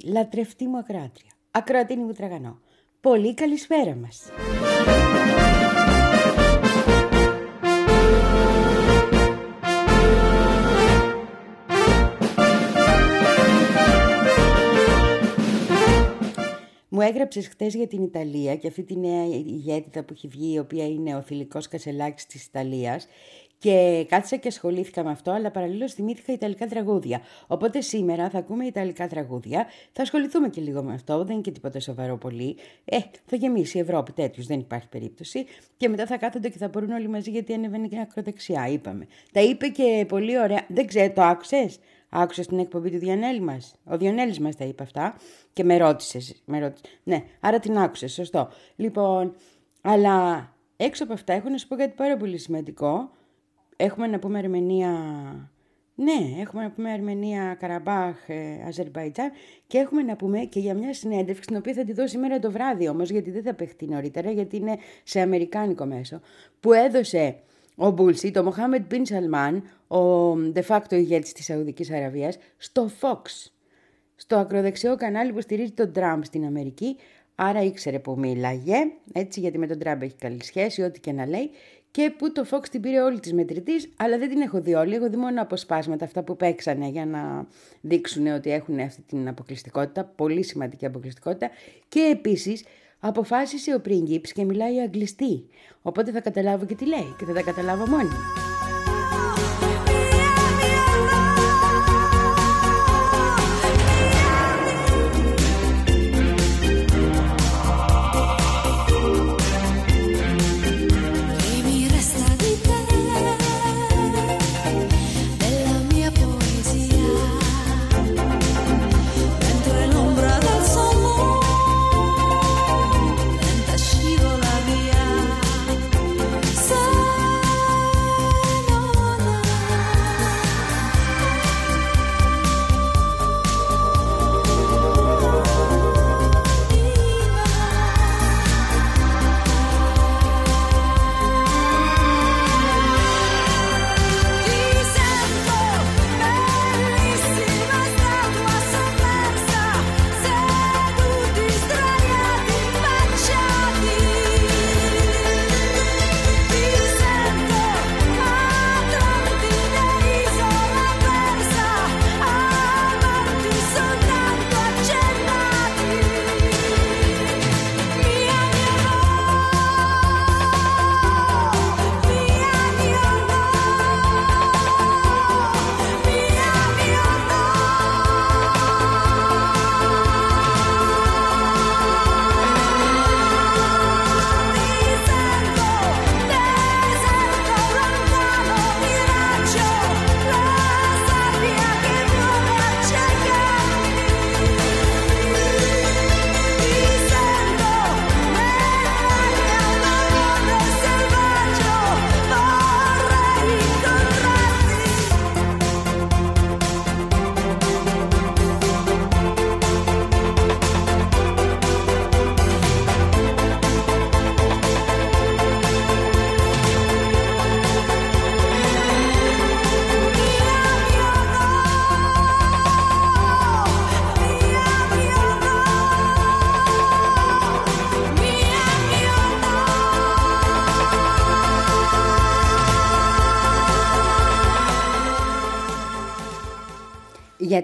Πολύ αγαπημένα μου ακροατή, λατρευτή μου ακροάτρια, ακροατίνη μου τραγανό. Πολύ καλησπέρα μας. Μου έγραψες χθε για την Ιταλία και αυτή τη νέα ηγέτητα που έχει βγει, η οποία είναι ο θηλυκός κασελάκης της Ιταλίας. Και κάθισα και ασχολήθηκα με αυτό, αλλά παραλλήλως θυμήθηκα Ιταλικά τραγούδια. Οπότε σήμερα θα ακούμε Ιταλικά τραγούδια. Θα ασχοληθούμε και λίγο με αυτό, δεν είναι και τίποτα σοβαρό πολύ. Ε, θα γεμίσει η Ευρώπη τέτοιου, δεν υπάρχει περίπτωση. Και μετά θα κάθονται και θα μπορούν όλοι μαζί γιατί ανεβαίνει και ακροδεξιά, είπαμε. Τα είπε και πολύ ωραία. Δεν ξέρω, το άκουσες; Άκουσες την εκπομπή του Διανέλη μας; Ο Διανέλη μας τα είπε αυτά και με ρώτησες. Με ρώτησες. Ναι, άρα την άκουσες, σωστό. Λοιπόν, αλλά έξω από αυτά έχω να σου πω κάτι πάρα πολύ σημαντικό. Έχουμε να πούμε Αρμενία. Ναι, έχουμε να πούμε Αρμενία, Καραμπάχ, ε, Αζερβαϊτζάν και έχουμε να πούμε και για μια συνέντευξη την οποία θα τη δω σήμερα το βράδυ όμως, γιατί δεν θα παιχτεί νωρίτερα, γιατί είναι σε αμερικάνικο μέσο, που έδωσε ο Μπούλσι, το Μοχάμετ Μπιν Σαλμάν, ο de facto ηγέτης της Σαουδικής Αραβίας, στο Fox, στο ακροδεξιό κανάλι που στηρίζει τον Τραμπ στην Αμερική, άρα ήξερε που μίλαγε, έτσι γιατί με τον Τραμπ έχει καλή σχέση, ό,τι και να λέει, και που το Fox την πήρε όλη της μετρητής, αλλά δεν την έχω δει όλη. Έχω δει μόνο αποσπάσματα αυτά που παίξανε για να δείξουν ότι έχουν αυτή την αποκλειστικότητα, πολύ σημαντική αποκλειστικότητα. Και επίσης αποφάσισε ο πρίγκιπς και μιλάει αγγλιστή. Οπότε θα καταλάβω και τι λέει και θα τα καταλάβω μόνη.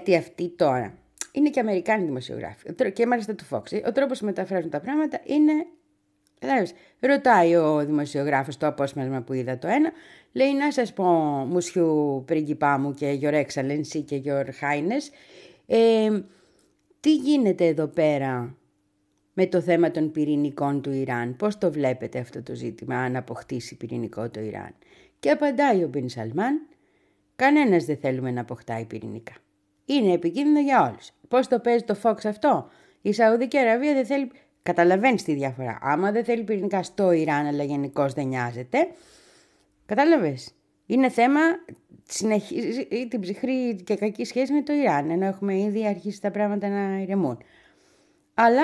Γιατί αυτοί τώρα είναι και Αμερικάνοι δημοσιογράφοι και μάλιστα του Fox. Ο τρόπος που μεταφράζουν τα πράγματα είναι... Δηλαδή, ρωτάει ο δημοσιογράφος το απόσπασμα που είδα το ένα, λέει να σας πω μουσιού πρίγκιπά μου και your excellency και your highness, ε, τι γίνεται εδώ πέρα με το θέμα των πυρηνικών του Ιράν; Πώς το βλέπετε αυτό το ζήτημα αν αποκτήσει πυρηνικό το Ιράν; Και απαντάει ο Μπιν Σαλμάν, κανένας δεν θέλουμε να αποκτάει πυρηνικά. Είναι επικίνδυνο για όλους. Πώς το παίζει το Fox αυτό; Η Σαουδική Αραβία δεν θέλει. Καταλαβαίνεις τη διαφορά. Άμα δεν θέλει πυρηνικά στο Ιράν, αλλά γενικώς δεν νοιάζεται. Κατάλαβε. Είναι θέμα συνεχίζει την ψυχρή και κακή σχέση με το Ιράν, ενώ έχουμε ήδη αρχίσει τα πράγματα να ηρεμούν. Αλλά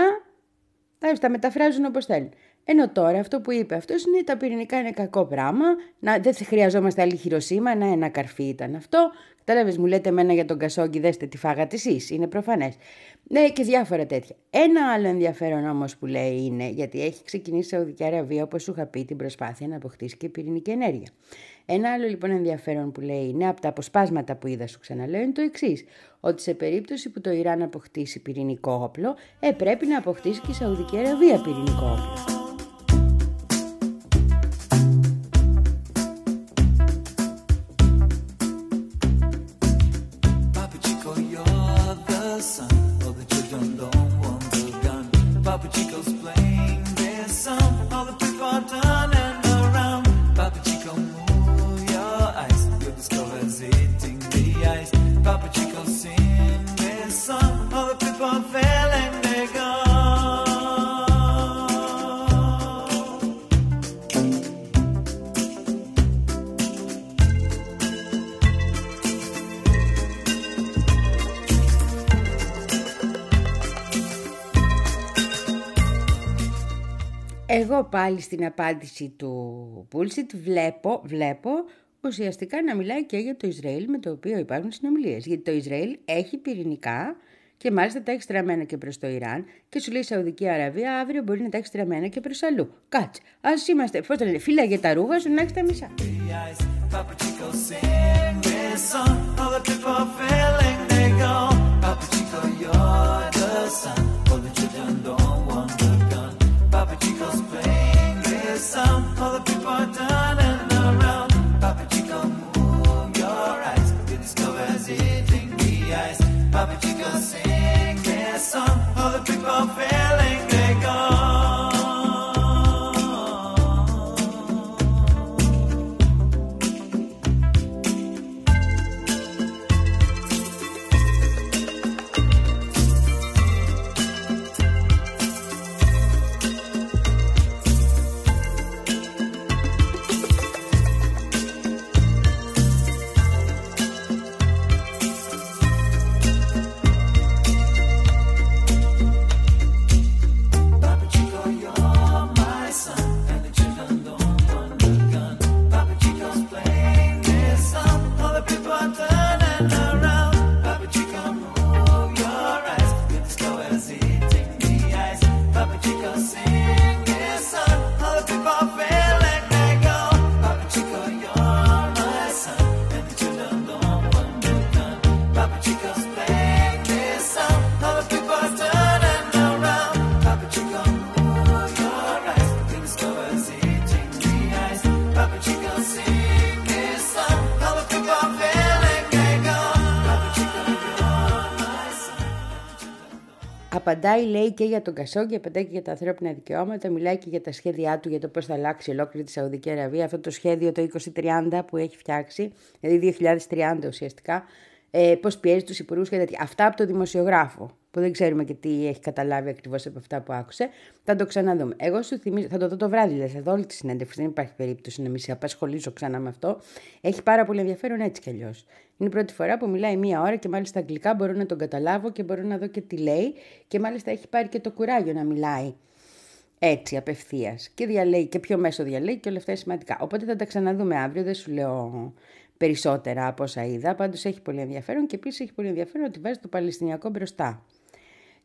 τα μεταφράζουν όπως θέλουν. Ενώ τώρα αυτό που είπε αυτός είναι τα πυρηνικά είναι κακό πράγμα, να, δεν χρειαζόμαστε άλλη χειροσύμα, να ένα καρφί ήταν αυτό. Κατάλαβε, μου λέτε εμένα για τον Κασόγκη, δέστε τι φάγατε εσείς, είναι προφανές. Ναι, και διάφορα τέτοια. Ένα άλλο ενδιαφέρον όμως που λέει είναι, γιατί έχει ξεκινήσει η Σαουδική Αραβία, όπως σου είχα πει, την προσπάθεια να αποκτήσει και πυρηνική ενέργεια. Ένα άλλο λοιπόν ενδιαφέρον που λέει είναι από τα αποσπάσματα που είδα, σου ξαναλέω, είναι το εξής. Ότι σε περίπτωση που το Ιράν αποκτήσει πυρηνικό όπλο, ε, πρέπει να αποκτήσει και η Σαουδική Αραβία πυρηνικό όπλο. Πάλι στην απάντηση του Bullshit βλέπω, βλέπω ουσιαστικά να μιλάει και για το Ισραήλ με το οποίο υπάρχουν συνομιλίες. Γιατί το Ισραήλ έχει πυρηνικά και μάλιστα τα έχει στραμμένα και προς το Ιράν και σου λέει η Σαουδική Αραβία αύριο μπορεί να τα έχει στραμμένα και προς αλλού. Κάτσε, ας είμαστε, πώς το λένε, φύλλα για τα ρούχα σου να έχεις τα μισά. sound, all the people are turning around. Papa Chico, move your eyes, goodness covers it in the ice. Papa Chico, sing their song, all the people Απαντάει, λέει, και για τον Κασόγκη, απαντάει και για τα ανθρώπινα δικαιώματα, μιλάει και για τα σχέδιά του για το πώς θα αλλάξει ολόκληρη τη Σαουδική Αραβία. Αυτό το σχέδιο το 2030 που έχει φτιάξει, δηλαδή 2030 ουσιαστικά, ε, πώς πιέζει τους υπουργούς και τέτοια. Αυτά από το δημοσιογράφο, που δεν ξέρουμε και τι έχει καταλάβει ακριβώς από αυτά που άκουσε. Θα το ξαναδούμε. Εγώ σου θυμίζω, θα το δω το βράδυ, δηλαδή, θα δω όλη τη συνέντευξη. Δεν υπάρχει περίπτωση να μη σε απασχολήσω ξανά με αυτό. Έχει πάρα πολύ ενδιαφέρον έτσι κι αλλιώς. Είναι η πρώτη φορά που μιλάει μία ώρα και μάλιστα αγγλικά μπορώ να τον καταλάβω και μπορώ να δω και τι λέει. Και μάλιστα έχει πάρει και το κουράγιο να μιλάει έτσι απευθείας. Και διαλέει και ποιο μέσο διαλέει και όλα αυτά είναι σημαντικά. Οπότε θα τα ξαναδούμε αύριο. Δεν σου λέω περισσότερα από όσα είδα. Πάντως έχει πολύ ενδιαφέρον και επίσης έχει πολύ ενδιαφέρον ότι βάζει το Παλαιστινιακό μπροστά.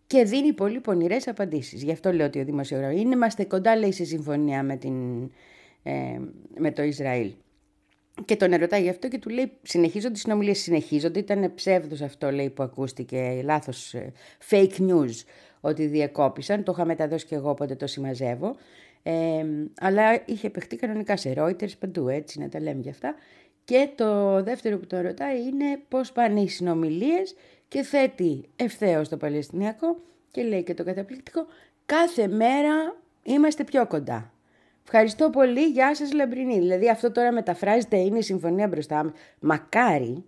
Και δίνει πολύ πονηρές απαντήσεις. Γι' αυτό λέω ότι ο δημοσιογράφος είναι. Είμαστε κοντά, λέει, σε συμφωνία με, την, ε, με το Ισραήλ. Και τον ερωτάει γι' αυτό και του λέει: Συνεχίζονται οι συνομιλίες, συνεχίζονται. Ήταν ψεύδος αυτό, λέει, που ακούστηκε, λάθος ε, fake news, ότι διεκόπησαν. Το είχα μεταδώσει και εγώ, όποτε το συμμαζεύω. Ε, αλλά είχε παιχτεί κανονικά σε Reuters παντού, έτσι να τα λέμε γι' αυτά. Και το δεύτερο που τον ρωτάει είναι πώς πάνε οι συνομιλίες και θέτει ευθέως το Παλαιστινιακό και λέει και το καταπληκτικό κάθε μέρα είμαστε πιο κοντά. Ευχαριστώ πολύ, γεια σας Λαμπρινή. Δηλαδή αυτό τώρα μεταφράζεται, είναι η συμφωνία μπροστά μας. Μακάρι,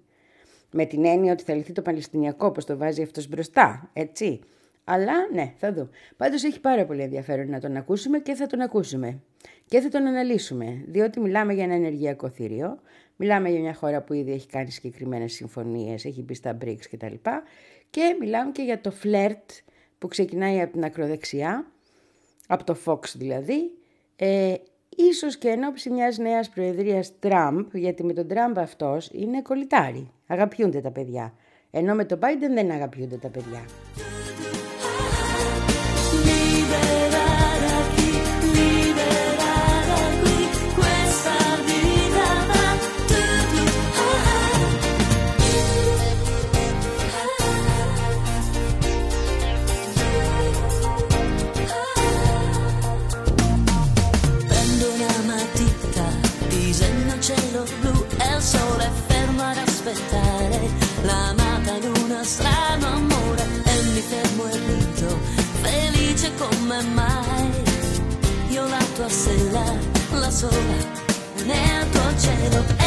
με την έννοια ότι θα λυθεί το Παλαιστινιακό, όπως το βάζει αυτός μπροστά, έτσι. Αλλά ναι, θα δω. Πάντως έχει πάρα πολύ ενδιαφέρον να τον ακούσουμε και θα τον ακούσουμε. Και θα τον αναλύσουμε, διότι μιλάμε για ένα ενεργειακό θηρίο, μιλάμε για μια χώρα που ήδη έχει κάνει συγκεκριμένες συμφωνίες, έχει μπει στα BRICS κτλ. Και μιλάμε και για το φλερτ που ξεκινάει από την ακροδεξιά, από το Fox δηλαδή, Ε, ίσως και εν ώψη μιας νέας προεδρίας Τραμπ, γιατί με τον Τραμπ αυτός είναι κολλητάρι. Αγαπιούνται τα παιδιά. Ενώ με τον Biden δεν αγαπιούνται τα παιδιά. l'amata di una strano amore e mi fermo e rido, felice come mai. Io la tua stella, la sola, nel tuo cielo.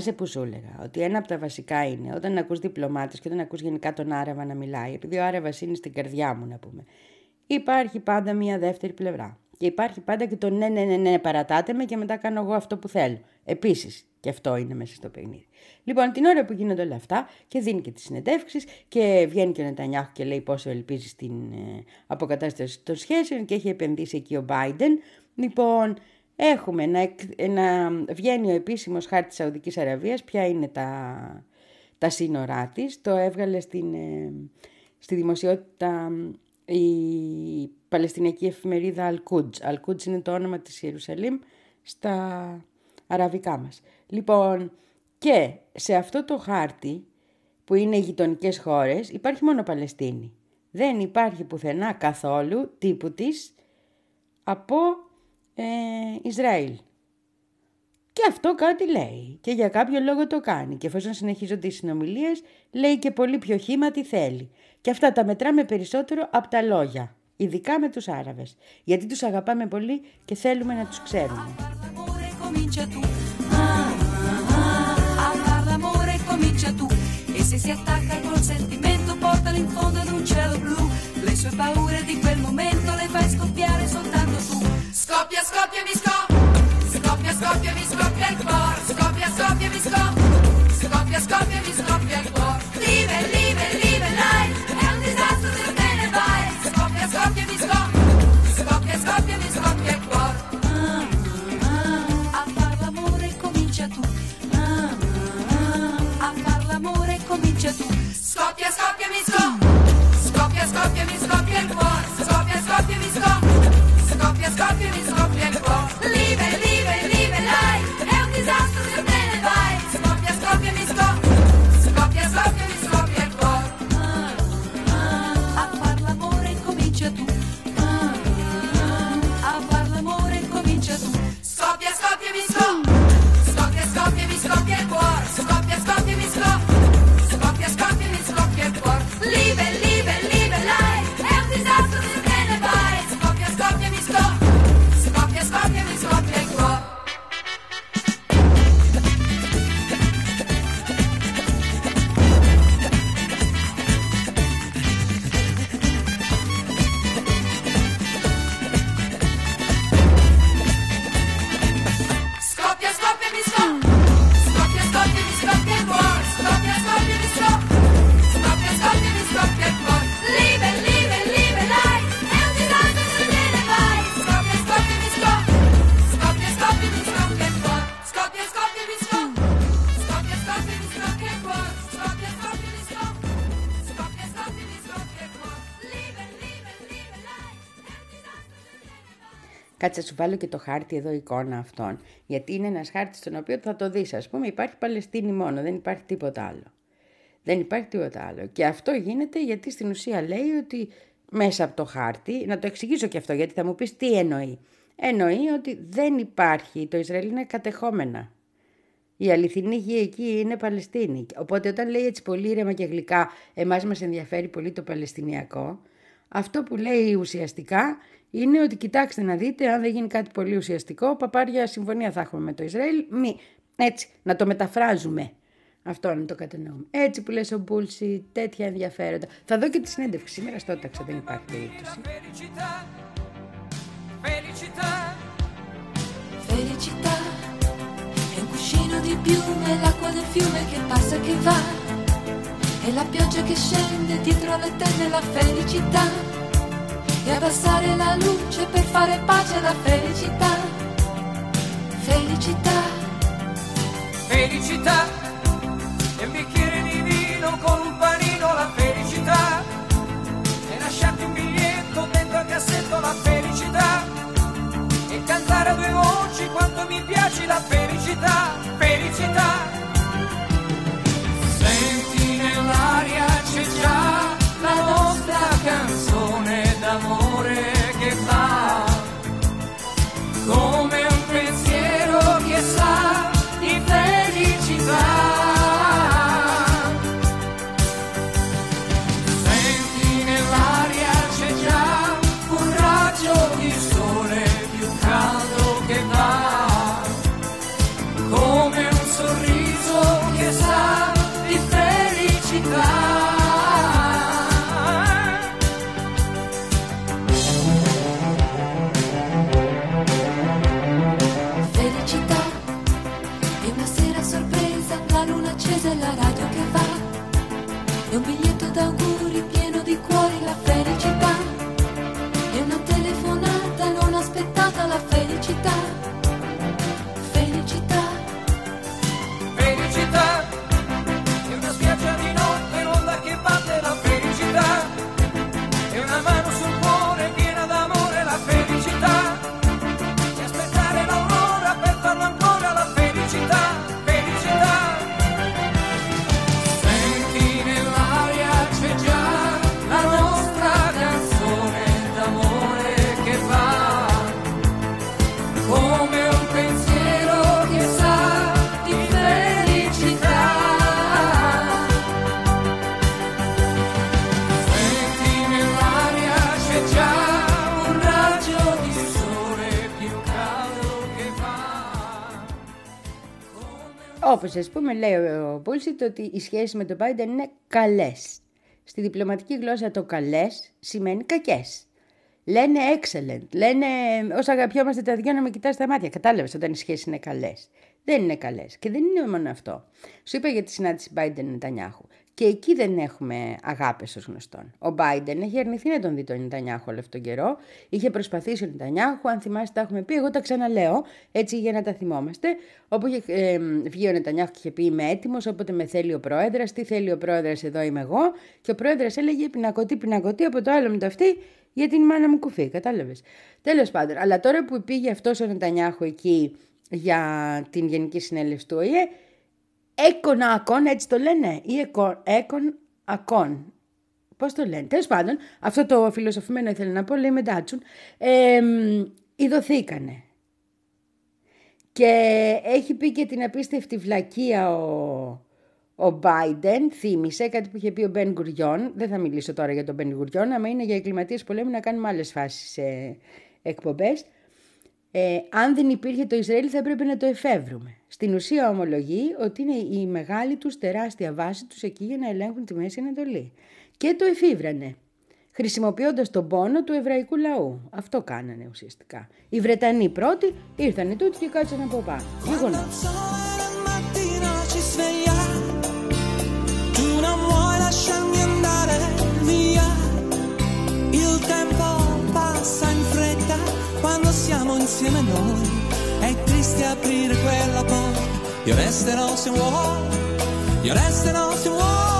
Θυμάσαι που σου έλεγα ότι ένα από τα βασικά είναι όταν ακούς διπλωμάτες και όταν ακούς γενικά τον Άραβα να μιλάει, επειδή ο Άραβας είναι στην καρδιά μου να πούμε, υπάρχει πάντα μια δεύτερη πλευρά. Και υπάρχει πάντα και το ναι, ναι, ναι, ναι, παρατάτε με και μετά κάνω εγώ αυτό που θέλω. Επίσης, και αυτό είναι μέσα στο παιχνίδι. Λοιπόν, την ώρα που γίνονται όλα αυτά και δίνει και τις συνεντεύξεις και βγαίνει και ο Νετανιάχου και λέει πόσο ελπίζεις στην ε, αποκατάσταση των σχέσεων και έχει επενδύσει εκεί ο Biden. Λοιπόν, Έχουμε να, να βγαίνει ο επίσημος χάρτης της Σαουδικής Αραβίας, ποια είναι τα, τα σύνορά της. Το έβγαλε στην, ε, στη δημοσιότητα η Παλαιστινιακή εφημερίδα Al-Quds. Al-Quds είναι το όνομα της Ιερουσαλήμ στα αραβικά μας. Λοιπόν, και σε αυτό το χάρτη που είναι οι γειτονικές χώρες υπάρχει μόνο Παλαιστίνη. Δεν υπάρχει πουθενά καθόλου τύπου της από ε, Ισραήλ. Και αυτό κάτι λέει και για κάποιο λόγο το κάνει και εφόσον συνεχίζονται οι συνομιλίες λέει και πολύ πιο χήμα τι θέλει. Και αυτά τα μετράμε περισσότερο από τα λόγια, ειδικά με τους Άραβες, γιατί τους αγαπάμε πολύ και θέλουμε να τους ξέρουμε. se si attacca col sentimento portalo in fondo ad un cielo blu le sue paure di quel momento le fai scoppiare soltanto tu Scoppia, scoppia, mi scoppia. Scoppia, scoppia, mi scoppia il cuore. Scoppia, scoppia, mi scoppia. Scoppia, scoppia, mi scoppia il cuore. Live, live, live, life. È un disastro se te ne vai. Scoppia, scoppia, mi scoppia. Scoppia, scoppia, mi scoppia il cuore. a far l'amore comincia tu. a far l'amore comincia tu. Scoppia, scoppia, mi scoppia. Scoppia, scoppia, mi scoppia il cuore. Scoppia, scoppia. Scorpion is Κάτσε σου βάλω και το χάρτη εδώ εικόνα αυτών. Γιατί είναι ένας χάρτης στον οποίο θα το δεις. Ας πούμε υπάρχει Παλαιστίνη μόνο, δεν υπάρχει τίποτα άλλο. Δεν υπάρχει τίποτα άλλο. Και αυτό γίνεται γιατί στην ουσία λέει ότι μέσα από το χάρτη, να το εξηγήσω και αυτό γιατί θα μου πεις τι εννοεί. Εννοεί ότι δεν υπάρχει, το Ισραήλ είναι κατεχόμενα. Η αληθινή γη εκεί είναι Παλαιστίνη. Οπότε όταν λέει έτσι πολύ ήρεμα και γλυκά, εμάς μας ενδιαφέρει πολύ το Παλαιστινιακό, αυτό που λέει ουσιαστικά είναι ότι κοιτάξτε να δείτε, αν δεν γίνει κάτι πολύ ουσιαστικό, παπάρια συμφωνία θα έχουμε με το Ισραήλ. Μη, έτσι, να το μεταφράζουμε. Αυτό είναι το κατανοούμε. Έτσι που λες ο Μπούλση, τέτοια ενδιαφέροντα. Θα δω και τη συνέντευξη σήμερα στο Τάξα, δεν υπάρχει περίπτωση. Felicità è un cuscino di piume, l'acqua del fiume che passa e che va, e la pioggia che scende dietro le tende la felicità, e abbassare la luce per fare pace alla felicità. Felicità. Felicità e un bicchiere di vino con un panino la felicità e lasciarti un biglietto dentro al cassetto la felicità e cantare a due voci quanto mi piace la felicità, felicità. Όπως ας πούμε λέει ο Πούλσιτ ότι οι σχέσεις με τον Biden είναι καλές. Στη διπλωματική γλώσσα το καλές σημαίνει κακές. Λένε excellent, λένε όσο αγαπιόμαστε τα δυο να με κοιτάς στα μάτια. Κατάλαβες όταν οι σχέσεις είναι καλές. Δεν είναι καλές. Και δεν είναι μόνο αυτό. Σου είπα για τη συνάντηση Biden Νετανιάχου. Και εκεί δεν έχουμε αγάπη ως γνωστόν. Ο Μπάιντεν έχει αρνηθεί να τον δει τον Νετανιάχου όλο αυτόν τον καιρό. Είχε προσπαθήσει ο Νετανιάχου, αν θυμάστε, τα έχουμε πει. Εγώ τα ξαναλέω, έτσι για να τα θυμόμαστε. Όπου είχε ε, βγει ο Νετανιάχου και είχε πει: Είμαι έτοιμος, όποτε με θέλει ο πρόεδρας. Τι θέλει ο πρόεδρας, εδώ είμαι εγώ. Και ο πρόεδρας έλεγε: Πινακωτή, πινακωτή, από το άλλο με το αυτή, για την μάνα μου κουφί. Κατάλαβες. Τέλος πάντων, αλλά τώρα που πήγε αυτός ο Νετανιάχου εκεί για την Γενική Συνέλευση του ΟΗΕ, Έκον ακόν, έτσι το λένε, ή έκον ακόν. Πώς το λένε. Τέλος πάντων, αυτό το φιλοσοφημένο ήθελα να πω, λέει μετάτσουν, ε, ειδωθήκανε. Και έχει πει και την απίστευτη βλακεία ο, ο Biden, θύμισε κάτι που είχε πει ο Μπεν Γκουριόν, δεν θα μιλήσω τώρα για τον Μπεν Γκουριόν, άμα είναι για εγκληματίες πολέμου να κάνουμε άλλες φάσεις ε, εκπομπές, ε, αν δεν υπήρχε το Ισραήλ θα έπρεπε να το εφεύρουμε. Στην ουσία ομολογεί ότι είναι η μεγάλη τους τεράστια βάση τους εκεί για να ελέγχουν τη Μέση Ανατολή. Και το εφήβρανε, χρησιμοποιώντας τον πόνο του εβραϊκού λαού. Αυτό κάνανε ουσιαστικά. Οι Βρετανοί πρώτοι ήρθανε τούτοι και κάτσαν από πάνω. Γεγονός. quando siamo insieme noi. È triste aprire quella porta, io resterò se vuoi, io resterò se vuoi.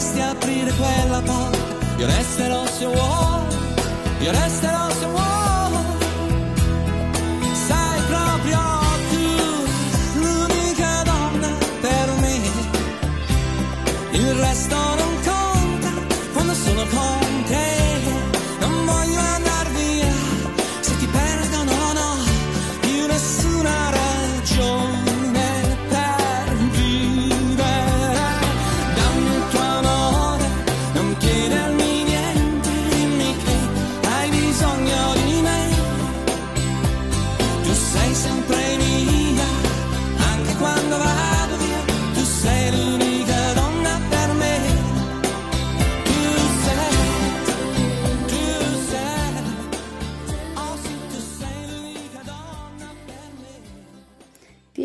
Triste aprire quella porta, io resterò se vuoi, io resterò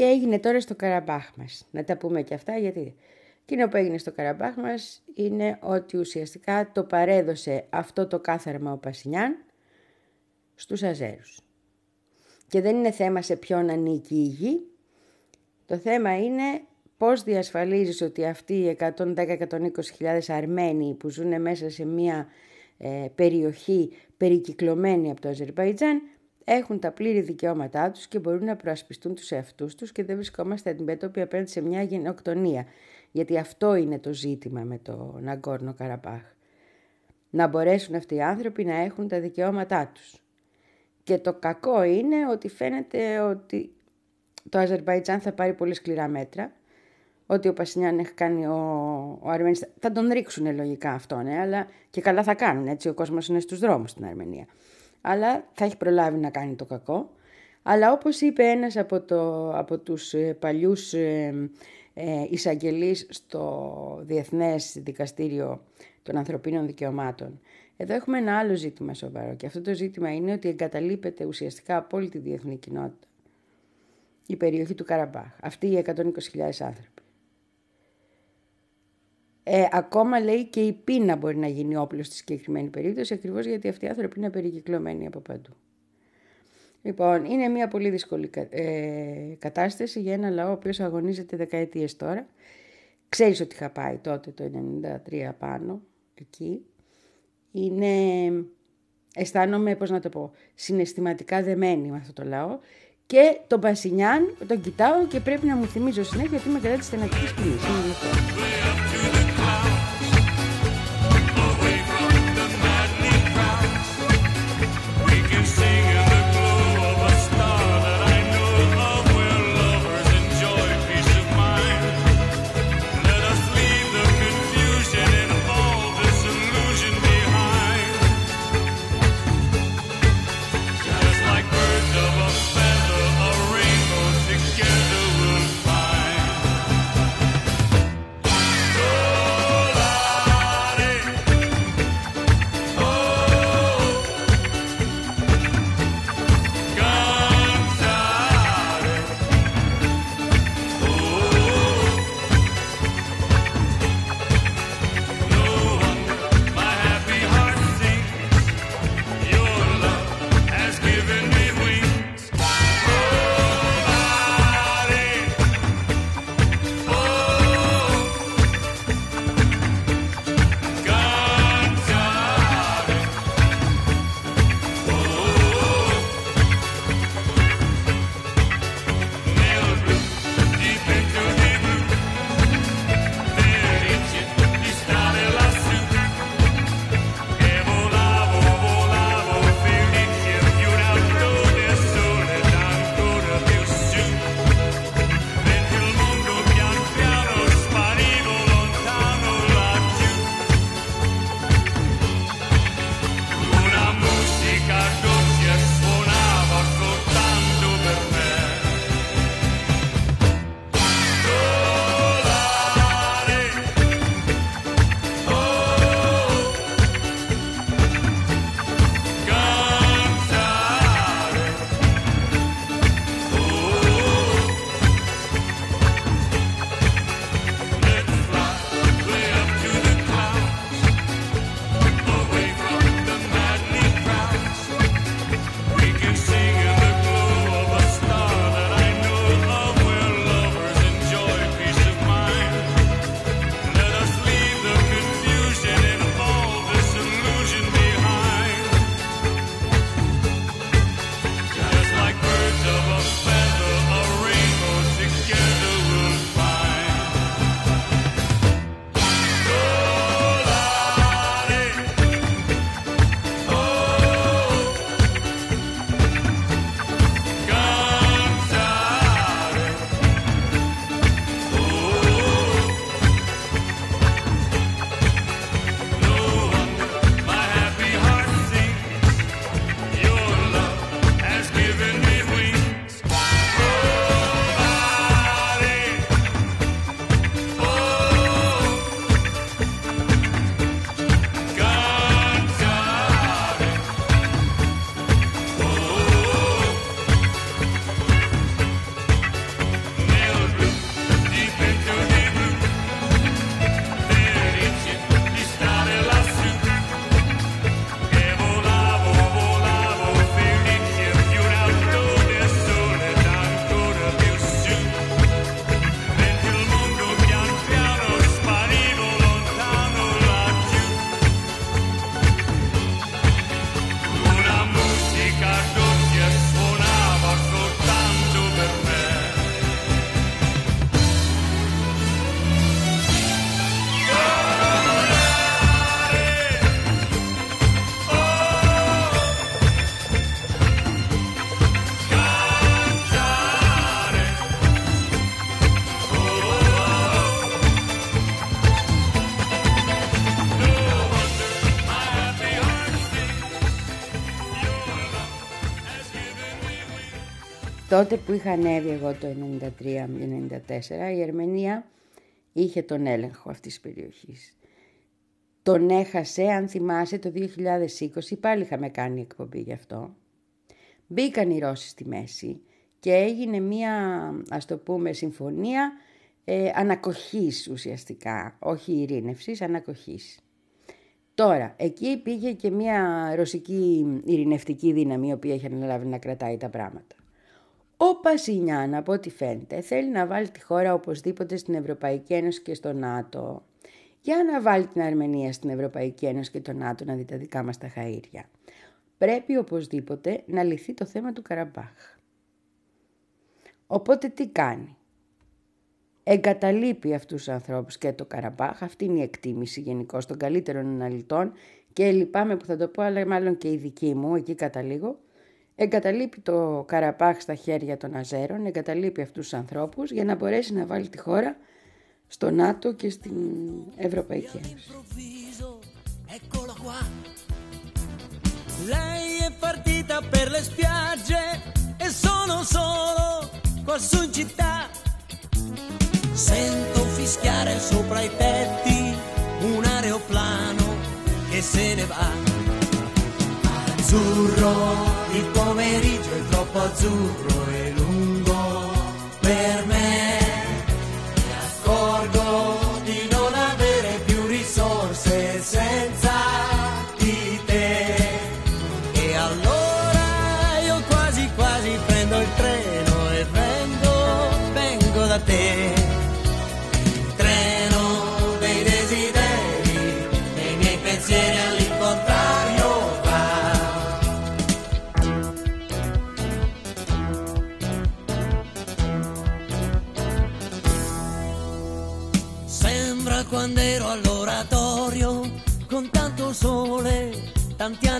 έγινε τώρα στο Καραμπάχ μας. Να τα πούμε και αυτά γιατί εκείνο που έγινε στο Καραμπάχ μας είναι ότι ουσιαστικά το παρέδωσε αυτό το κάθαρμα ο Πασινιάν στους Αζέρους. Και δεν είναι θέμα σε ποιον ανήκει η γη. Το θέμα είναι πώς διασφαλίζεις ότι αυτοί οι 110-120 Αρμένοι που ζουν μέσα σε μια ε, περιοχή περικυκλωμένη από το Αζερβαϊτζάν έχουν τα πλήρη δικαιώματά τους και μπορούν να προασπιστούν τους εαυτούς τους και δεν βρισκόμαστε αντιμέτωποι απέναντι σε μια γενοκτονία. Γιατί αυτό είναι το ζήτημα με το Ναγκόρνο Καραμπάχ. Να μπορέσουν αυτοί οι άνθρωποι να έχουν τα δικαιώματά τους. Και το κακό είναι ότι φαίνεται ότι το Αζερβαϊτζάν θα πάρει πολύ σκληρά μέτρα. Ότι ο Πασινιάν έχει κάνει ο, ο Αρμένης. Θα τον ρίξουν λογικά αυτόν, ε, αλλά και καλά θα κάνουν. Έτσι, ο κόσμος είναι στους δρόμους στην Αρμενία. Αλλά θα έχει προλάβει να κάνει το κακό. Αλλά όπως είπε ένας από, το, από τους ε, παλιούς ε, ε, εισαγγελείς στο Διεθνές Δικαστήριο των Ανθρωπίνων Δικαιωμάτων, εδώ έχουμε ένα άλλο ζήτημα σοβαρό και αυτό το ζήτημα είναι ότι εγκαταλείπεται ουσιαστικά από όλη τη διεθνή κοινότητα η περιοχή του Καραμπάχ, αυτοί οι 120.000 άνθρωποι. Ε, ακόμα λέει και η πείνα μπορεί να γίνει όπλος στη συγκεκριμένη περίπτωση, ακριβώς γιατί αυτοί οι άνθρωποι είναι περικυκλωμένοι από παντού. Λοιπόν, είναι μια πολύ δύσκολη ε, κατάσταση για ένα λαό ο οποίος αγωνίζεται δεκαετίες τώρα. Ξέρεις ότι είχα πάει τότε το 93 πάνω, εκεί. Είναι, αισθάνομαι, πώς να το πω, συναισθηματικά δεμένη με αυτό το λαό και τον Πασινιάν τον κοιτάω και πρέπει να μου θυμίζω συνέχεια ότι είμαι κατά της στενατικής ποινής. Τότε που είχα ανέβει εγώ το 93-94 η Αρμενία είχε τον έλεγχο αυτής της περιοχής. Τον έχασε, αν θυμάσαι, το 2020, πάλι είχαμε κάνει εκπομπή γι' αυτό. Μπήκαν οι Ρώσοι στη μέση και έγινε μία, ας το πούμε, συμφωνία ε, ανακοχής ουσιαστικά, όχι ειρήνευσης, ανακοχής. Τώρα, εκεί πήγε και μια ρωσική ειρηνευτική δύναμη, η οποία είχε αναλάβει να κρατάει τα πράγματα. Ο Πασινιάν, από ό,τι φαίνεται, θέλει να βάλει τη χώρα οπωσδήποτε στην Ευρωπαϊκή Ένωση και στο ΝΑΤΟ. Για να βάλει την Αρμενία στην Ευρωπαϊκή Ένωση και το ΝΑΤΟ να δει τα δικά μας τα χαΐρια. Πρέπει οπωσδήποτε να λυθεί το θέμα του Καραμπάχ. Οπότε τι κάνει; Εγκαταλείπει αυτούς τους ανθρώπους και το Καραμπάχ. Αυτή είναι η εκτίμηση γενικώ των καλύτερων αναλυτών και λυπάμαι που θα το πω, αλλά μάλλον και η δική μου, εκεί καταλήγω. Εγκαταλείπει το Καραμπάχ στα χέρια των Αζέρων, εγκαταλείπει αυτούς τους ανθρώπους για να μπορέσει να βάλει τη χώρα στο ΝΑΤΟ και στην Ευρωπαϊκή Ένωση. All'improvviso, eccolo qua. Lei è partita per le spiagge e sono solo qua su in città. Sento fischiare sopra i tetti un aeroplano che se ne va. Azzurro, il pomeriggio è troppo azzurro e lungo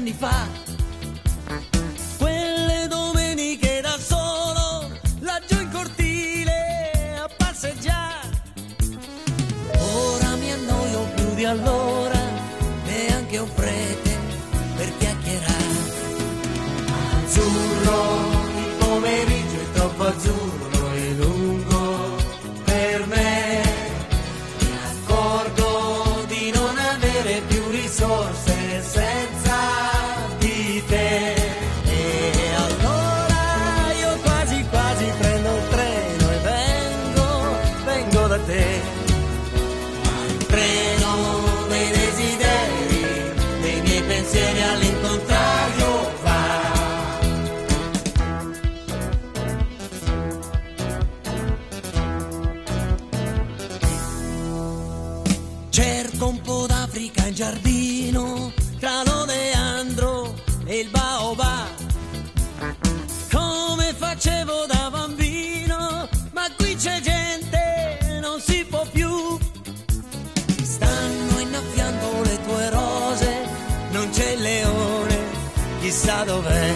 你发 un po' d'Africa in giardino, tra l'oleandro e il baobab. Come facevo da bambino, ma qui c'è gente, non si può più. Stanno innaffiando le tue rose, non c'è il leone, chissà dov'è.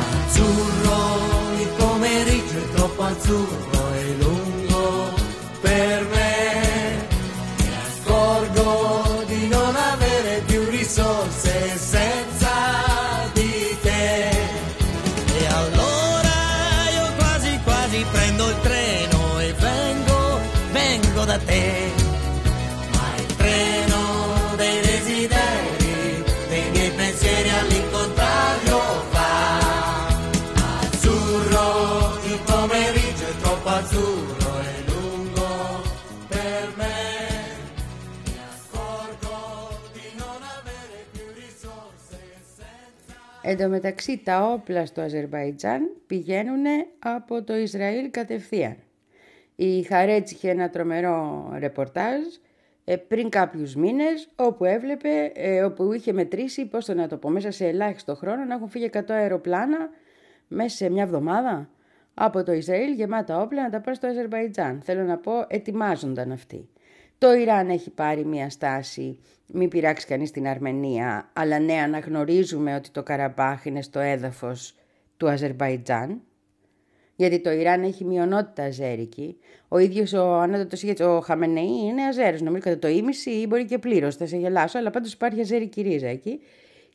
Azzurro, il pomeriggio è troppo azzurro Εν τω μεταξύ τα όπλα στο Αζερβαϊτζάν πηγαίνουν από το Ισραήλ κατευθείαν. Η Χαρέτς είχε ένα τρομερό ρεπορτάζ ε, πριν κάποιους μήνες όπου έβλεπε, ε, όπου είχε μετρήσει, πώς το να το πω, μέσα σε ελάχιστο χρόνο να έχουν φύγει 100 αεροπλάνα μέσα σε μια εβδομάδα από το Ισραήλ γεμάτα όπλα να τα πάρει στο Αζερβαϊτζάν. Θέλω να πω, ετοιμάζονταν αυτοί. Το Ιράν έχει πάρει μια στάση, μην πειράξει κανείς την Αρμενία, αλλά ναι αναγνωρίζουμε ότι το Καραμπάχ είναι στο έδαφος του Αζερβαϊτζάν, γιατί το Ιράν έχει μειονότητα αζέρικη. Ο ίδιος ο ανώτατος ηγέτης, ο Χαμενεή, είναι αζέρος, νομίζω κατά το ίμιση ή μπορεί και πλήρως, θα σε γελάσω, αλλά πάντως υπάρχει αζέρικη ρίζα εκεί.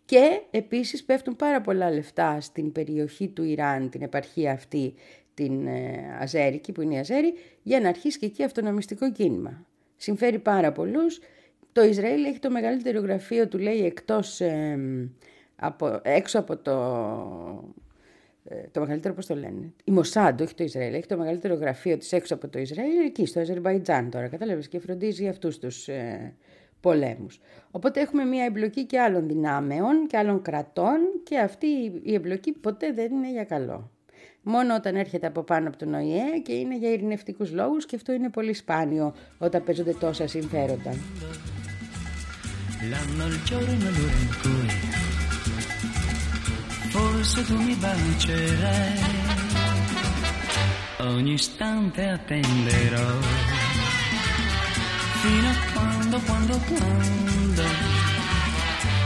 Και επίσης πέφτουν πάρα πολλά λεφτά στην περιοχή του Ιράν, την επαρχία αυτή, την ε, Αζέρικη που είναι η Αζέρη, για να αρχίσει και εκεί αυτονομιστικό κίνημα. Συμφέρει πάρα πολλούς. Το Ισραήλ έχει το μεγαλύτερο γραφείο του λέει εκτός, ε, από, έξω από το ε, το μεγαλύτερο, πώς το λένε. Η Μοσάντ, όχι το Ισραήλ, έχει το μεγαλύτερο γραφείο της έξω από το Ισραήλ, εκεί στο Αζερβαϊτζάν τώρα, κατάλαβες, και φροντίζει αυτούς τους ε, πολέμους. Οπότε έχουμε μια εμπλοκή και άλλων δυνάμεων και άλλων κρατών και αυτή η εμπλοκή ποτέ δεν είναι για καλό. Μόνο όταν έρχεται από πάνω από τον ΟΗΕ και είναι για ειρηνευτικούς λόγους και αυτό είναι πολύ σπάνιο όταν παίζονται τόσα συμφέροντα. L'anno il giorno l'ora in cui forse tu mi bacerai. Ogni istante attenderò fino a quando, quando, quando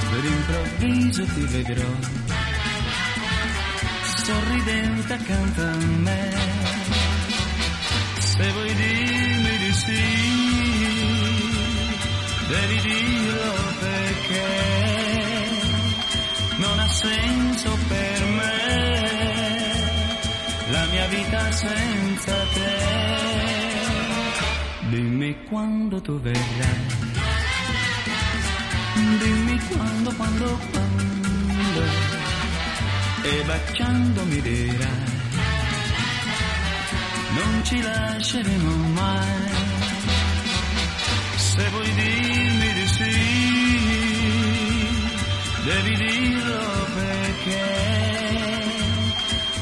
per improvviso ti vedrò sorridente accanto a me. Se vuoi dirmi di sì, devi dirlo perché non ha senso per me la mia vita senza te. Dimmi quando tu verrai, dimmi quando, quando, quando, e baciandomi dirai, non ci lasceremo mai. Se vuoi dirmi di sì, devi dirlo perché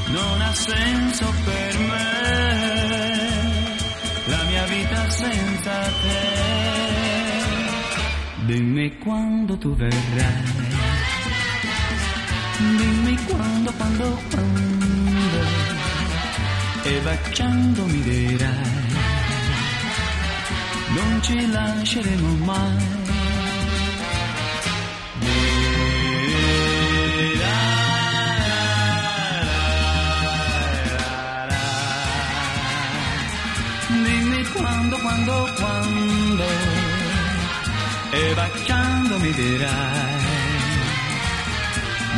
non ha senso per me la mia vita senza te. Dimmi quando tu verrai, dimmi quando, quando, quando, e baciandomi dirai, non ci lasceremo mai. Dimmi quando, quando, quando e baciandomi dirai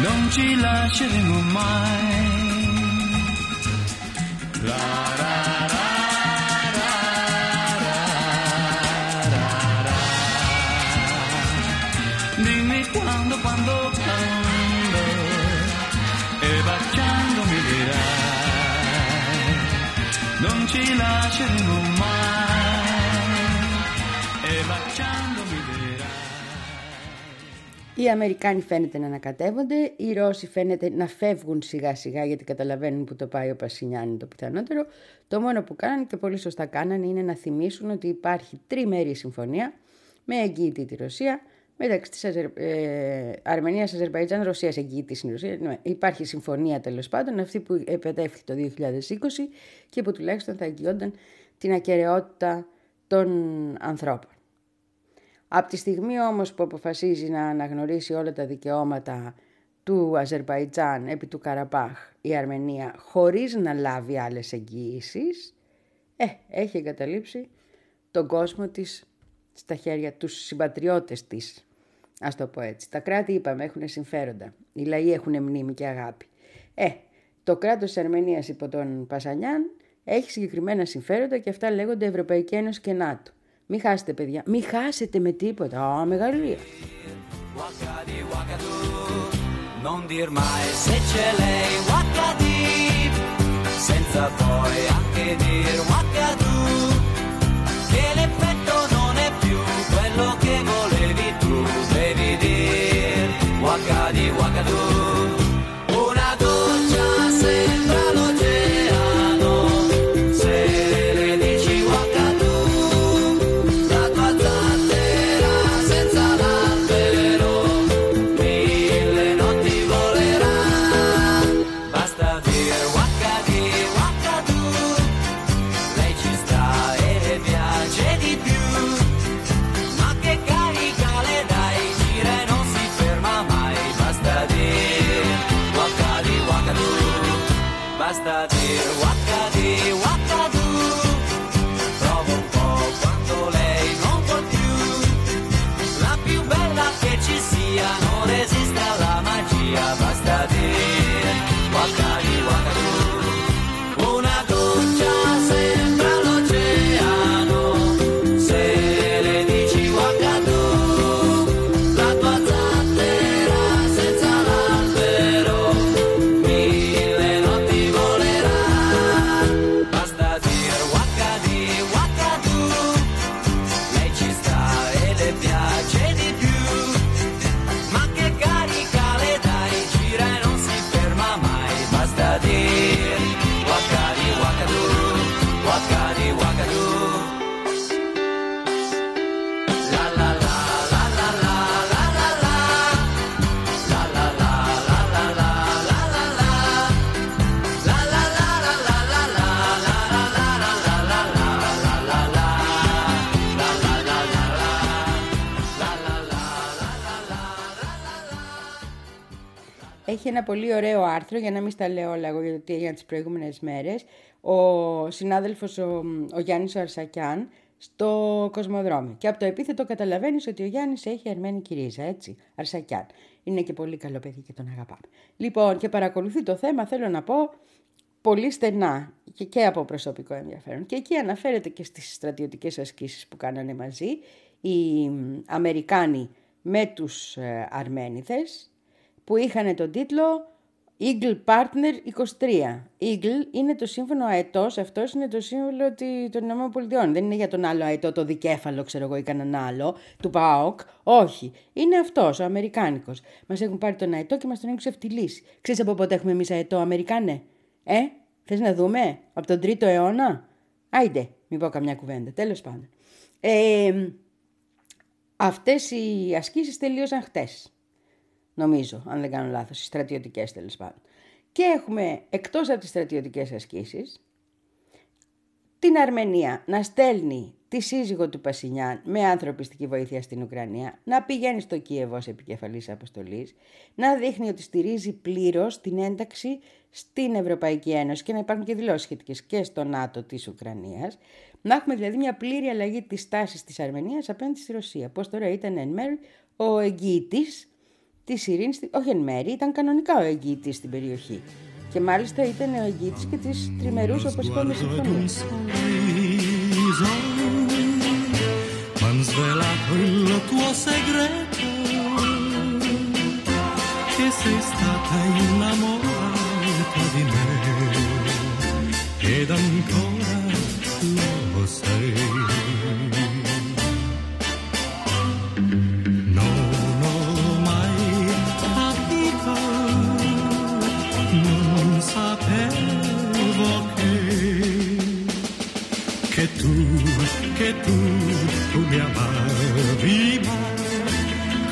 đồng chí là chiếc ngủ mai la la Dimmi quando, quando, quando e baciando mi dirai non ci lasceremo mai Οι Αμερικάνοι φαίνεται να ανακατεύονται, οι Ρώσοι φαίνεται να φεύγουν σιγά σιγά γιατί καταλαβαίνουν που το πάει ο Πασινιάνη το πιθανότερο. Το μόνο που κάνανε και πολύ σωστά κάνανε είναι να θυμίσουν ότι υπάρχει τριμερή συμφωνία με εγγύητη τη Ρωσία μεταξύ της Αζερ... ε, Αρμενίας, Αζερβαϊτζάν, Ρωσίας εγγύητη στην Ρωσία. Ναι, Υπάρχει συμφωνία τέλος πάντων αυτή που επετεύχθη το 2020 και που τουλάχιστον θα εγγυόνταν την ακαιρεότητα των ανθρώπων. Από τη στιγμή όμως που αποφασίζει να αναγνωρίσει όλα τα δικαιώματα του Αζερβαϊτζάν επί του Καραμπάχ η Αρμενία χωρίς να λάβει άλλες εγγυήσεις, ε, έχει εγκαταλείψει τον κόσμο της στα χέρια τους συμπατριώτες της. Ας το πω έτσι. Τα κράτη είπαμε έχουν συμφέροντα. Οι λαοί έχουν μνήμη και αγάπη. Ε, το κράτος της Αρμενίας υπό τον Πασανιάν έχει συγκεκριμένα συμφέροντα και αυτά λέγονται Ευρωπαϊκή Ένωση και ΝΑΤΟ. Μην χάσετε παιδιά, μην χάσετε με τίποτα. Α, μεγαλεία. Wakadi wakadu, non dir mai se c'è lei, wakadi, senza poi anche dir wakadu, είχε ένα πολύ ωραίο άρθρο, για να μην στα λέω όλα εγώ για το τι έγινε τις προηγούμενες μέρες, ο συνάδελφος ο, ο Γιάννης ο Αρσακιάν στο Κοσμοδρόμιο. Και από το επίθετο καταλαβαίνεις ότι ο Γιάννης έχει αρμένη κυρίζα, έτσι, Αρσακιάν. Είναι και πολύ καλό παιδί και τον αγαπάμε. Λοιπόν, και παρακολουθεί το θέμα, θέλω να πω, πολύ στενά και, και από προσωπικό ενδιαφέρον. Και εκεί αναφέρεται και στις στρατιωτικές ασκήσεις που κάνανε μαζί οι μ, Αμερικάνοι με τους ε, Αρμένιδες που είχαν τον τίτλο Eagle Partner 23. Eagle είναι το σύμφωνο αετός, αυτός είναι το σύμβολο τη- των ΗΠΑ. Δεν είναι για τον άλλο αετό, το δικέφαλο, ξέρω εγώ, ή κανέναν άλλο, του ΠΑΟΚ. Όχι. Είναι αυτός, ο Αμερικάνικος. Μας έχουν πάρει τον αετό και μας τον έχουν ξεφτυλίσει. Ξέρεις από πότε έχουμε εμείς αετό, Αμερικάνε; Ε, θες να δούμε, από τον τρίτο αιώνα; Άιντε, μην πω καμιά κουβέντα, τέλος πάντων. Ε, αυτές οι ασκήσεις τελείωσαν χτες νομίζω, αν δεν κάνω λάθος, οι στρατιωτικές τέλος πάντων. Και έχουμε, εκτός από τις στρατιωτικές ασκήσεις, την Αρμενία να στέλνει τη σύζυγο του Πασινιάν με ανθρωπιστική βοήθεια στην Ουκρανία, να πηγαίνει στο Κίεβο ως επικεφαλής αποστολής, να δείχνει ότι στηρίζει πλήρως την ένταξη στην Ευρωπαϊκή Ένωση και να υπάρχουν και δηλώσεις σχετικές και στο ΝΑΤΟ της Ουκρανίας, να έχουμε δηλαδή μια πλήρη αλλαγή της τάσης της Αρμενίας απέναντι στη Ρωσία. Πώς τώρα ήταν εν μέρει ο εγγύητης τη ειρήνη, όχι εν μέρη, ήταν κανονικά ο εγγύητης στην περιοχή. Και μάλιστα ήταν ο εγγύητης και της τριμερούς, όπως είπαμε, συμφωνίας. sorriso, m'han tu mi amavi ma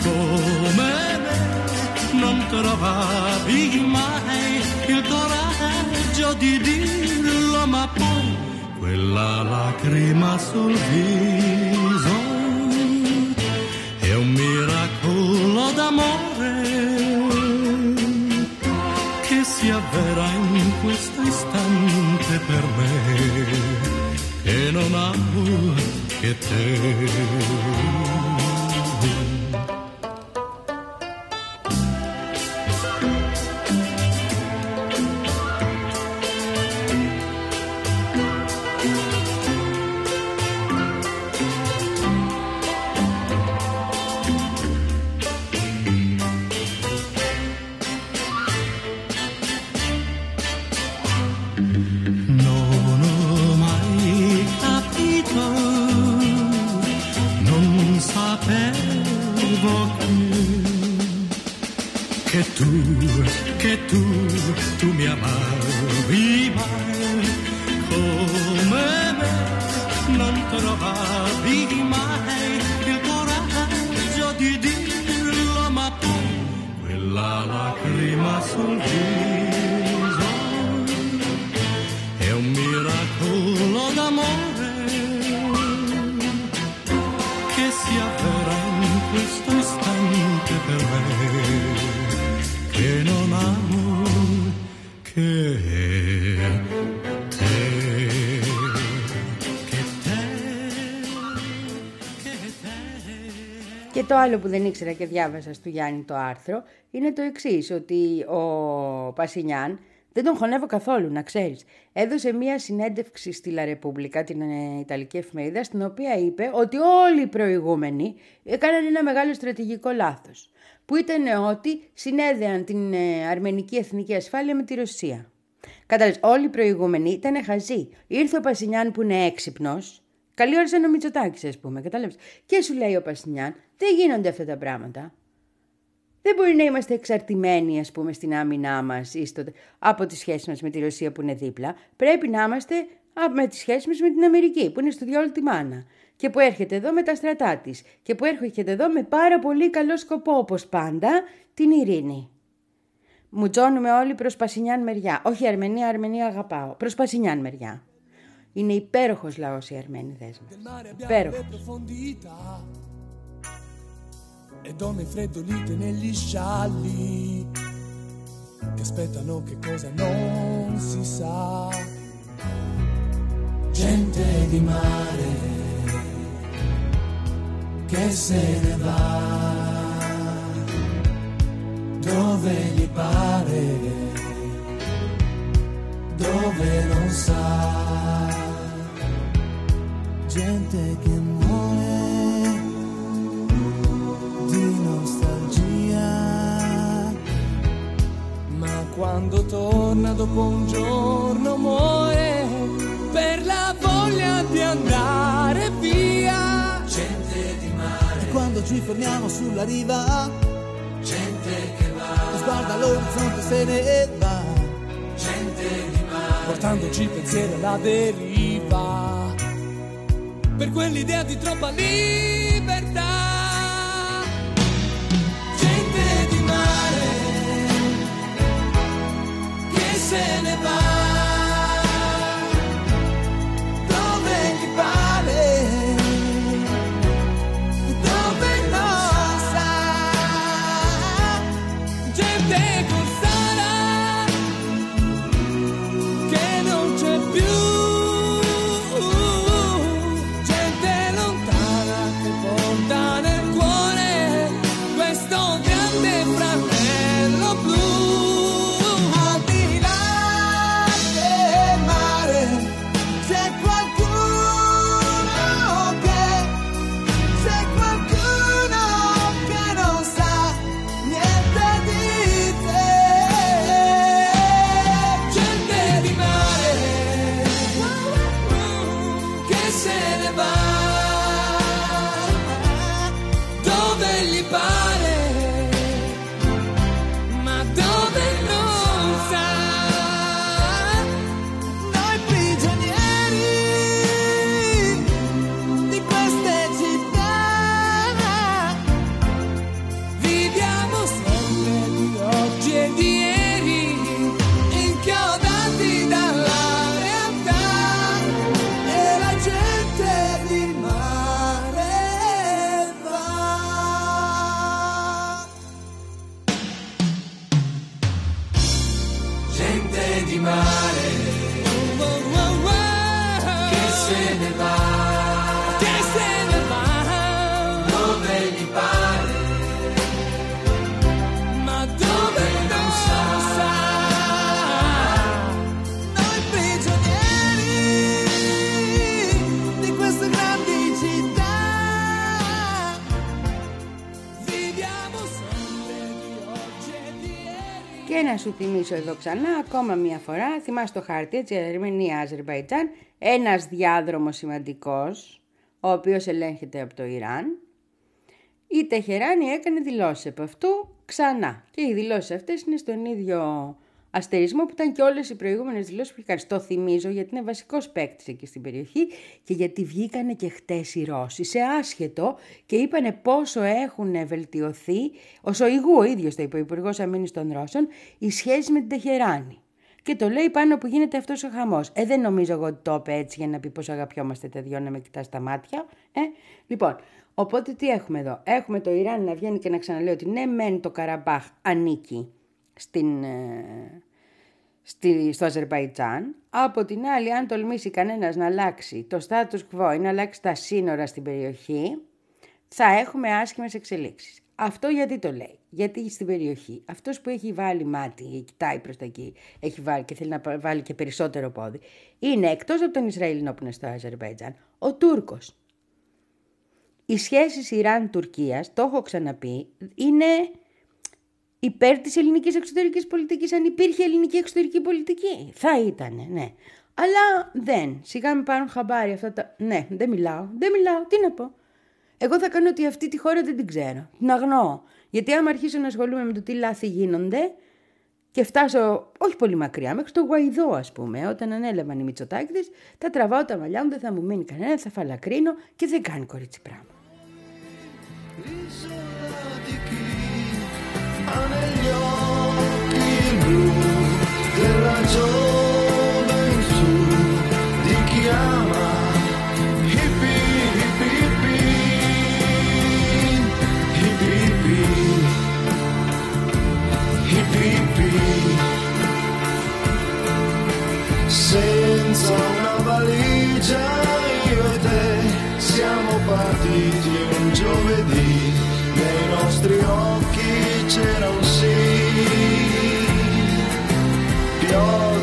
come me non trovavi mai il coraggio di dirlo ma poi quella lacrima sul viso è un miracolo d'amore che si avvera in questo istante per me che non amo her. Quella lacrima sul viso è un miracolo d'amore che si avvera in questo istante per me che non amo che το άλλο που δεν ήξερα και διάβασα στο Γιάννη το άρθρο είναι το εξής ότι ο Πασινιάν δεν τον χωνεύω καθόλου, να ξέρεις. Έδωσε μία συνέντευξη στη Λα Ρεπούμπλικα, την ε, Ιταλική εφημερίδα, στην οποία είπε ότι όλοι οι προηγούμενοι έκαναν ένα μεγάλο στρατηγικό λάθος. Που ήταν ότι συνέδεαν την ε, αρμενική εθνική ασφάλεια με τη Ρωσία. Κατάλαβες, όλοι οι προηγούμενοι ήταν χαζοί. Ήρθε ο Πασινιάν που είναι έξυπνος, καλή ώρα σαν ο Μητσοτάκης, ας πούμε, κατάλαβες. Και σου λέει ο Πασινιάν, δεν γίνονται αυτά τα πράγματα. Δεν μπορεί να είμαστε εξαρτημένοι, ας πούμε, στην άμυνά μας ή στο... από τις σχέσεις μας με τη Ρωσία που είναι δίπλα. Πρέπει να είμαστε α, με τις σχέσεις μας με την Αμερική, που είναι στο διόλου τη μάνα. Και που έρχεται εδώ με τα στρατά της. Και που έρχεται εδώ με πάρα πολύ καλό σκοπό, όπως πάντα, την ειρήνη. Μουτζώνουμε όλοι προς Πασινιάν μεριά. Όχι Αρμενία, Αρμενία αγαπάω. Προς Πασινιάν μεριά. Είναι υπέροχος λαός οι Αρμένιδες Del μας. mare abbiamo le Υπέροχος. profondità e donne freddolite negli scialli. che aspettano che cosa non si sa. Gente di mare che se ne va dove gli pare, dove non sa. Gente che muore di nostalgia, ma quando torna dopo un giorno muore per la voglia di andare via. Gente di mare. E quando ci fermiamo sulla riva, gente che va. Sguarda l'orizzonte se ne va. Gente di mare. Portandoci pensieri alla deriva per quell'idea di troppa libertà. Gente di mare che se ne va να σου θυμίσω εδώ ξανά ακόμα μία φορά, θυμάσαι το χάρτη, έτσι, Αρμενία, Αζερβαϊτζάν, ένας διάδρομος σημαντικός, ο οποίος ελέγχεται από το Ιράν. Η Τεχεράνη έκανε δηλώσεις από αυτού ξανά. Και οι δηλώσεις αυτές είναι στον ίδιο αστερισμό που ήταν και όλες οι προηγούμενες δηλώσεις που είχε κάνει. Το θυμίζω γιατί είναι βασικός παίκτης εκεί στην περιοχή και γιατί βγήκανε και χτες οι Ρώσοι σε άσχετο και είπανε πόσο έχουν βελτιωθεί, ο Σοϊγού ο ίδιος το είπε, ο Υπουργός Αμήνης των Ρώσων, οι σχέσεις με την Τεχεράνη. Και το λέει πάνω που γίνεται αυτός ο χαμός. Ε, δεν νομίζω εγώ ότι το είπε έτσι για να πει πόσο αγαπιόμαστε τα δυο να με κοιτάς στα μάτια. Ε, λοιπόν, οπότε τι έχουμε εδώ. Έχουμε το Ιράν να βγαίνει και να ξαναλέει ότι ναι, μεν το Καραμπάχ ανήκει στην, ε, στη, στο Αζερβαϊτζάν. Από την άλλη, αν τολμήσει κανένας να αλλάξει το status quo ή να αλλάξει τα σύνορα στην περιοχή, θα έχουμε άσχημες εξελίξεις. Αυτό γιατί το λέει; Γιατί στην περιοχή αυτός που έχει βάλει μάτι, κοιτάει προς τα εκεί, έχει βάλει και θέλει να βάλει και περισσότερο πόδι, είναι εκτός από τον Ισραηλινό που είναι στο Αζερβαϊτζάν, ο Τούρκος. Οι σχέσεις Ιράν-Τουρκίας, το έχω ξαναπεί, είναι υπέρ της ελληνικής εξωτερικής πολιτικής αν υπήρχε ελληνική εξωτερική πολιτική. Θα ήταν, ναι. Αλλά δεν. Σιγά με πάρουν χαμπάρι αυτά τα... Ναι, δεν μιλάω. Δεν μιλάω. Τι να πω. Εγώ θα κάνω ότι αυτή τη χώρα δεν την ξέρω. Την αγνοώ. Γιατί άμα αρχίσω να ασχολούμαι με το τι λάθη γίνονται και φτάσω όχι πολύ μακριά, μέχρι το Γουαϊδό ας πούμε, όταν ανέλαβαν οι Μητσοτάκηδες, θα τραβάω τα μαλλιά μου, δεν θα μου μείνει κανένα, θα φαλακρίνω και δεν κάνει κορίτσι πράγμα. Ha negli occhi blu della gioventù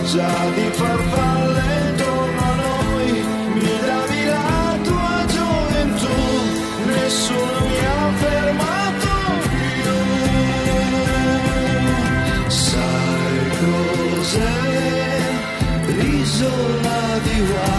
pioggia di farfalle intorno a noi. Mi davi la tua gioventù nessuno mi ha fermato più. Sai cos'è? L'isola di White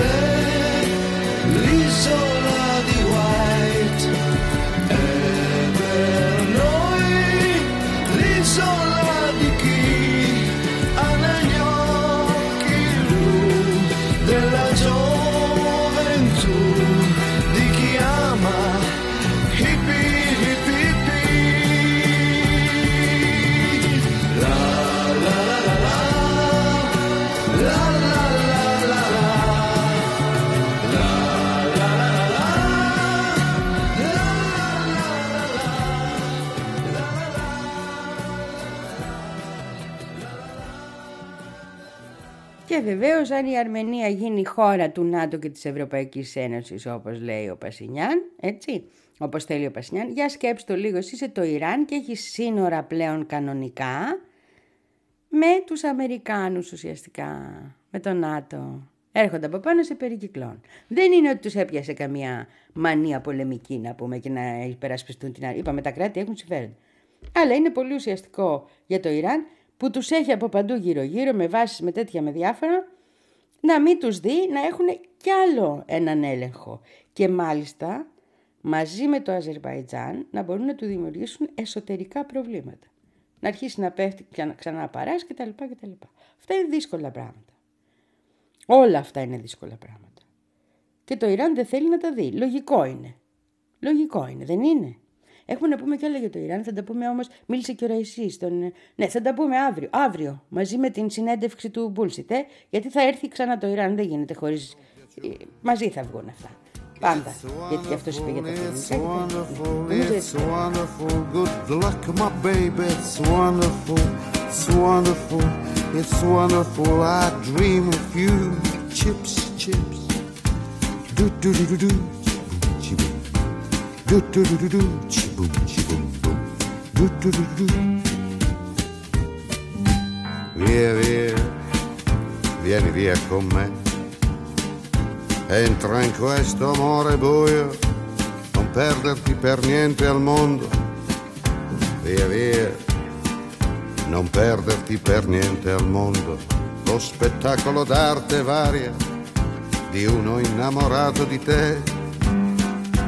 say Και βεβαίως αν η Αρμενία γίνει χώρα του ΝΑΤΟ και της Ευρωπαϊκής Ένωσης όπως λέει ο Πασινιάν, έτσι, όπως θέλει ο Πασινιάν, για σκέψτε το λίγο, εσύ είσαι το Ιράν και έχεις σύνορα πλέον κανονικά με τους Αμερικάνους ουσιαστικά, με το ΝΑΤΟ. Έρχονται από πάνω σε περικυκλών. Δεν είναι ότι τους έπιασε καμία μανία πολεμική να πούμε και να υπερασπιστούν την άλλη. Είπαμε τα κράτη έχουν συμφέροντα. Αλλά είναι πολύ ουσιαστικό για το Ιράν που τους έχει από παντού γύρω-γύρω με βάσεις με τέτοια με διάφορα να μην τους δει να έχουν κι άλλο έναν έλεγχο. Και μάλιστα μαζί με το Αζερβαϊτζάν να μπορούν να του δημιουργήσουν εσωτερικά προβλήματα. Να αρχίσει να πέφτει και ξανά παράς κτλ. κτλ. Αυτά είναι δύσκολα πράγματα. Όλα αυτά είναι δύσκολα πράγματα. Και το Ιράν δεν θέλει να τα δει. Λογικό είναι. Λογικό είναι, δεν είναι. Έχουμε να πούμε κι άλλα για το Ιράν, θα τα πούμε όμως, μίλησε και ο Ραϊσής. Τον... Ναι, θα τα πούμε αύριο, αύριο, μαζί με την συνέντευξη του Μπούλσιτ, ε, γιατί θα έρθει ξανά το Ιράν, δεν γίνεται χωρίς... ε, μαζί θα βγουν αυτά. Πάντα. Γιατί και αυτός είπε για τα It's φιλικά. wonderful, Νομίζω it's έτσι. wonderful. Good luck, my baby. It's wonderful, it's wonderful, it's wonderful. I dream of you. Chips, chips. Do do do do do. Chi-boom. Do do do do do. Chi-boom, chi-boom, boom. Do do do do do. Via, via, vieni via con me. Entra in questo amore buio, non perderti per niente al mondo. Via, via, non perderti per niente al mondo. Lo spettacolo d'arte varia di uno innamorato di te.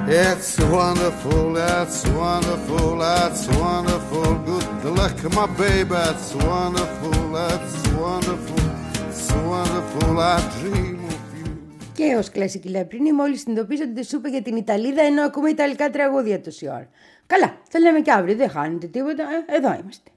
It's wonderful, it's wonderful, it's wonderful. Good luck, my baby, it's wonderful, it's wonderful, it's wonderful. I dream of you. Και ως κλασική λαπρινή μόλις συνειδητοποίησε ότι δεν σου είπε για την Ιταλίδα ενώ ακούμε Ιταλικά τραγούδια τόση ώρα. Καλά, θα λέμε και αύριο, δεν χάνετε τίποτα, ε, εδώ είμαστε.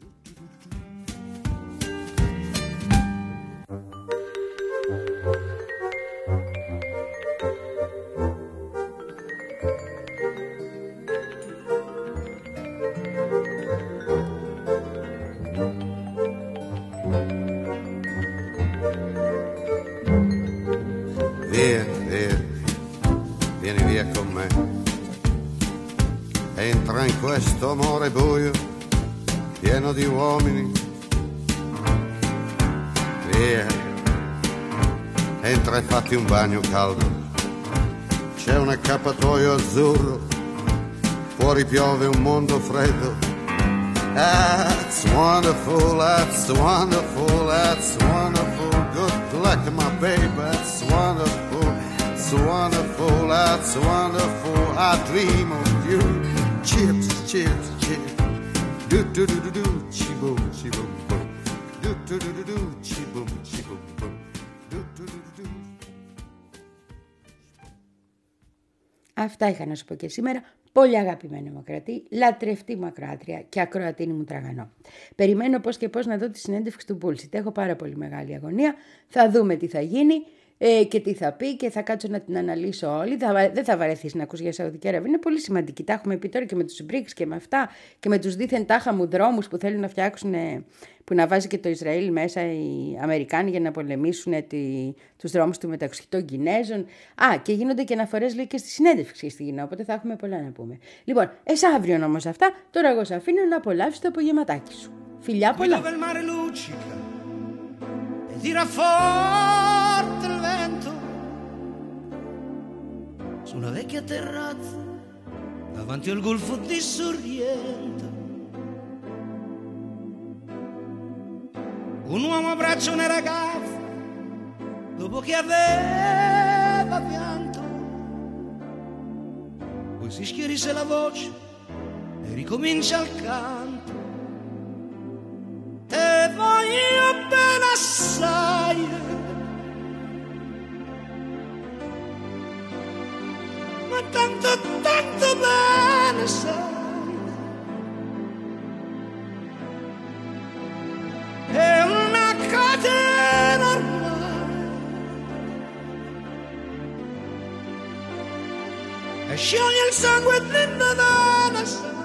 Bagno caldo. C'è un accappatoio azzurro, fuori piove un mondo freddo. That's wonderful, that's wonderful, that's wonderful. Good luck, my baby, that's wonderful, it's wonderful, that's wonderful. I dream of you. Chips, chips, chips. Do do do do do, chi boom, chi boom boom. Do do do do do, chi boom, chi boom boom. Αυτά είχα να σου πω και σήμερα. Πολύ αγαπημένη μου ακροατή, λατρευτή μου ακροάτρια και ακροατίνη μου τραγανό. Περιμένω πώς και πώς να δω τη συνέντευξη του Bullshit. Έχω πάρα πολύ μεγάλη αγωνία. Θα δούμε τι θα γίνει ε, και τι θα πει και θα κάτσω να την αναλύσω όλη. Θα, βα- δεν θα βαρεθείς να ακούς για Σαουδική Αραβία. Είναι πολύ σημαντική. Τα έχουμε πει τώρα και με τους BRICS και με αυτά και με τους δίθεν τάχα μου δρόμους που θέλουν να φτιάξουν, ε, που να βάζει και το Ισραήλ μέσα οι Αμερικάνοι για να πολεμήσουν ε, τη, τους δρόμους του μεταξύ των Κινέζων. Α, και γίνονται και αναφορές λέει και στη συνέντευξη στη Κίνα, οπότε θα έχουμε πολλά να πούμε. Λοιπόν, εσά αύριο όμως αυτά, τώρα εγώ σε αφήνω να απολαύσεις το απογευματάκι σου. Φιλιά Qui πολλά. Su una vecchia terrazza davanti al golfo di Sorrento. Un uomo abbraccia una ragazza dopo che aveva pianto. Poi si schierisse la voce e ricomincia il canto. Te voglio bene assai Ma tanto, tanto bene sai. È una catena ormai. E scioglie il sangue da una sai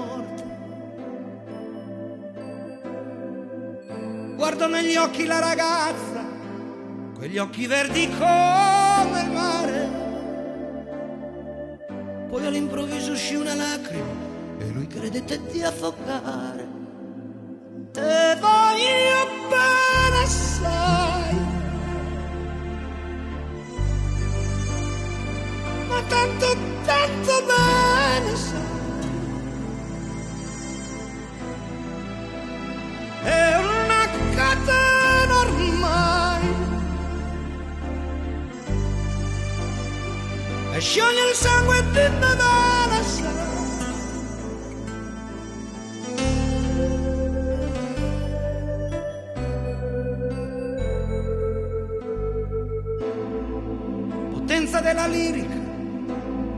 guardo negli occhi la ragazza, quegli occhi verdi come il mare. Poi all'improvviso uscì una lacrima e lui credette di affogare. Della lirica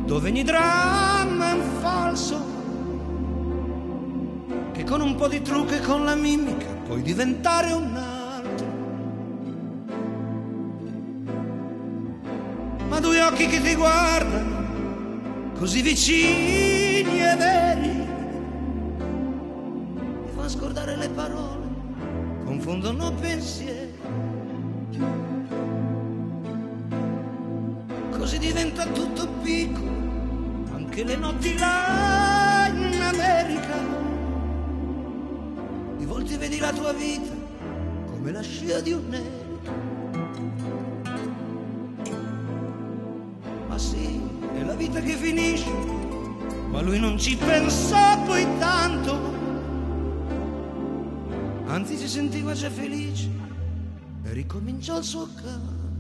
dove ogni dramma è un falso che con un po' di trucco e con la mimica puoi diventare un altro. Ma due occhi che ti guardano, così vicini e veri, ti fanno scordare le parole, confondono pensieri. Così diventa tutto piccolo, anche le notti là in America di volte vedi la tua vita come la scia di un'elica. Ma sì, è la vita che finisce, ma lui non ci pensò poi tanto. Anzi si sentiva già felice e ricominciò il suo canto.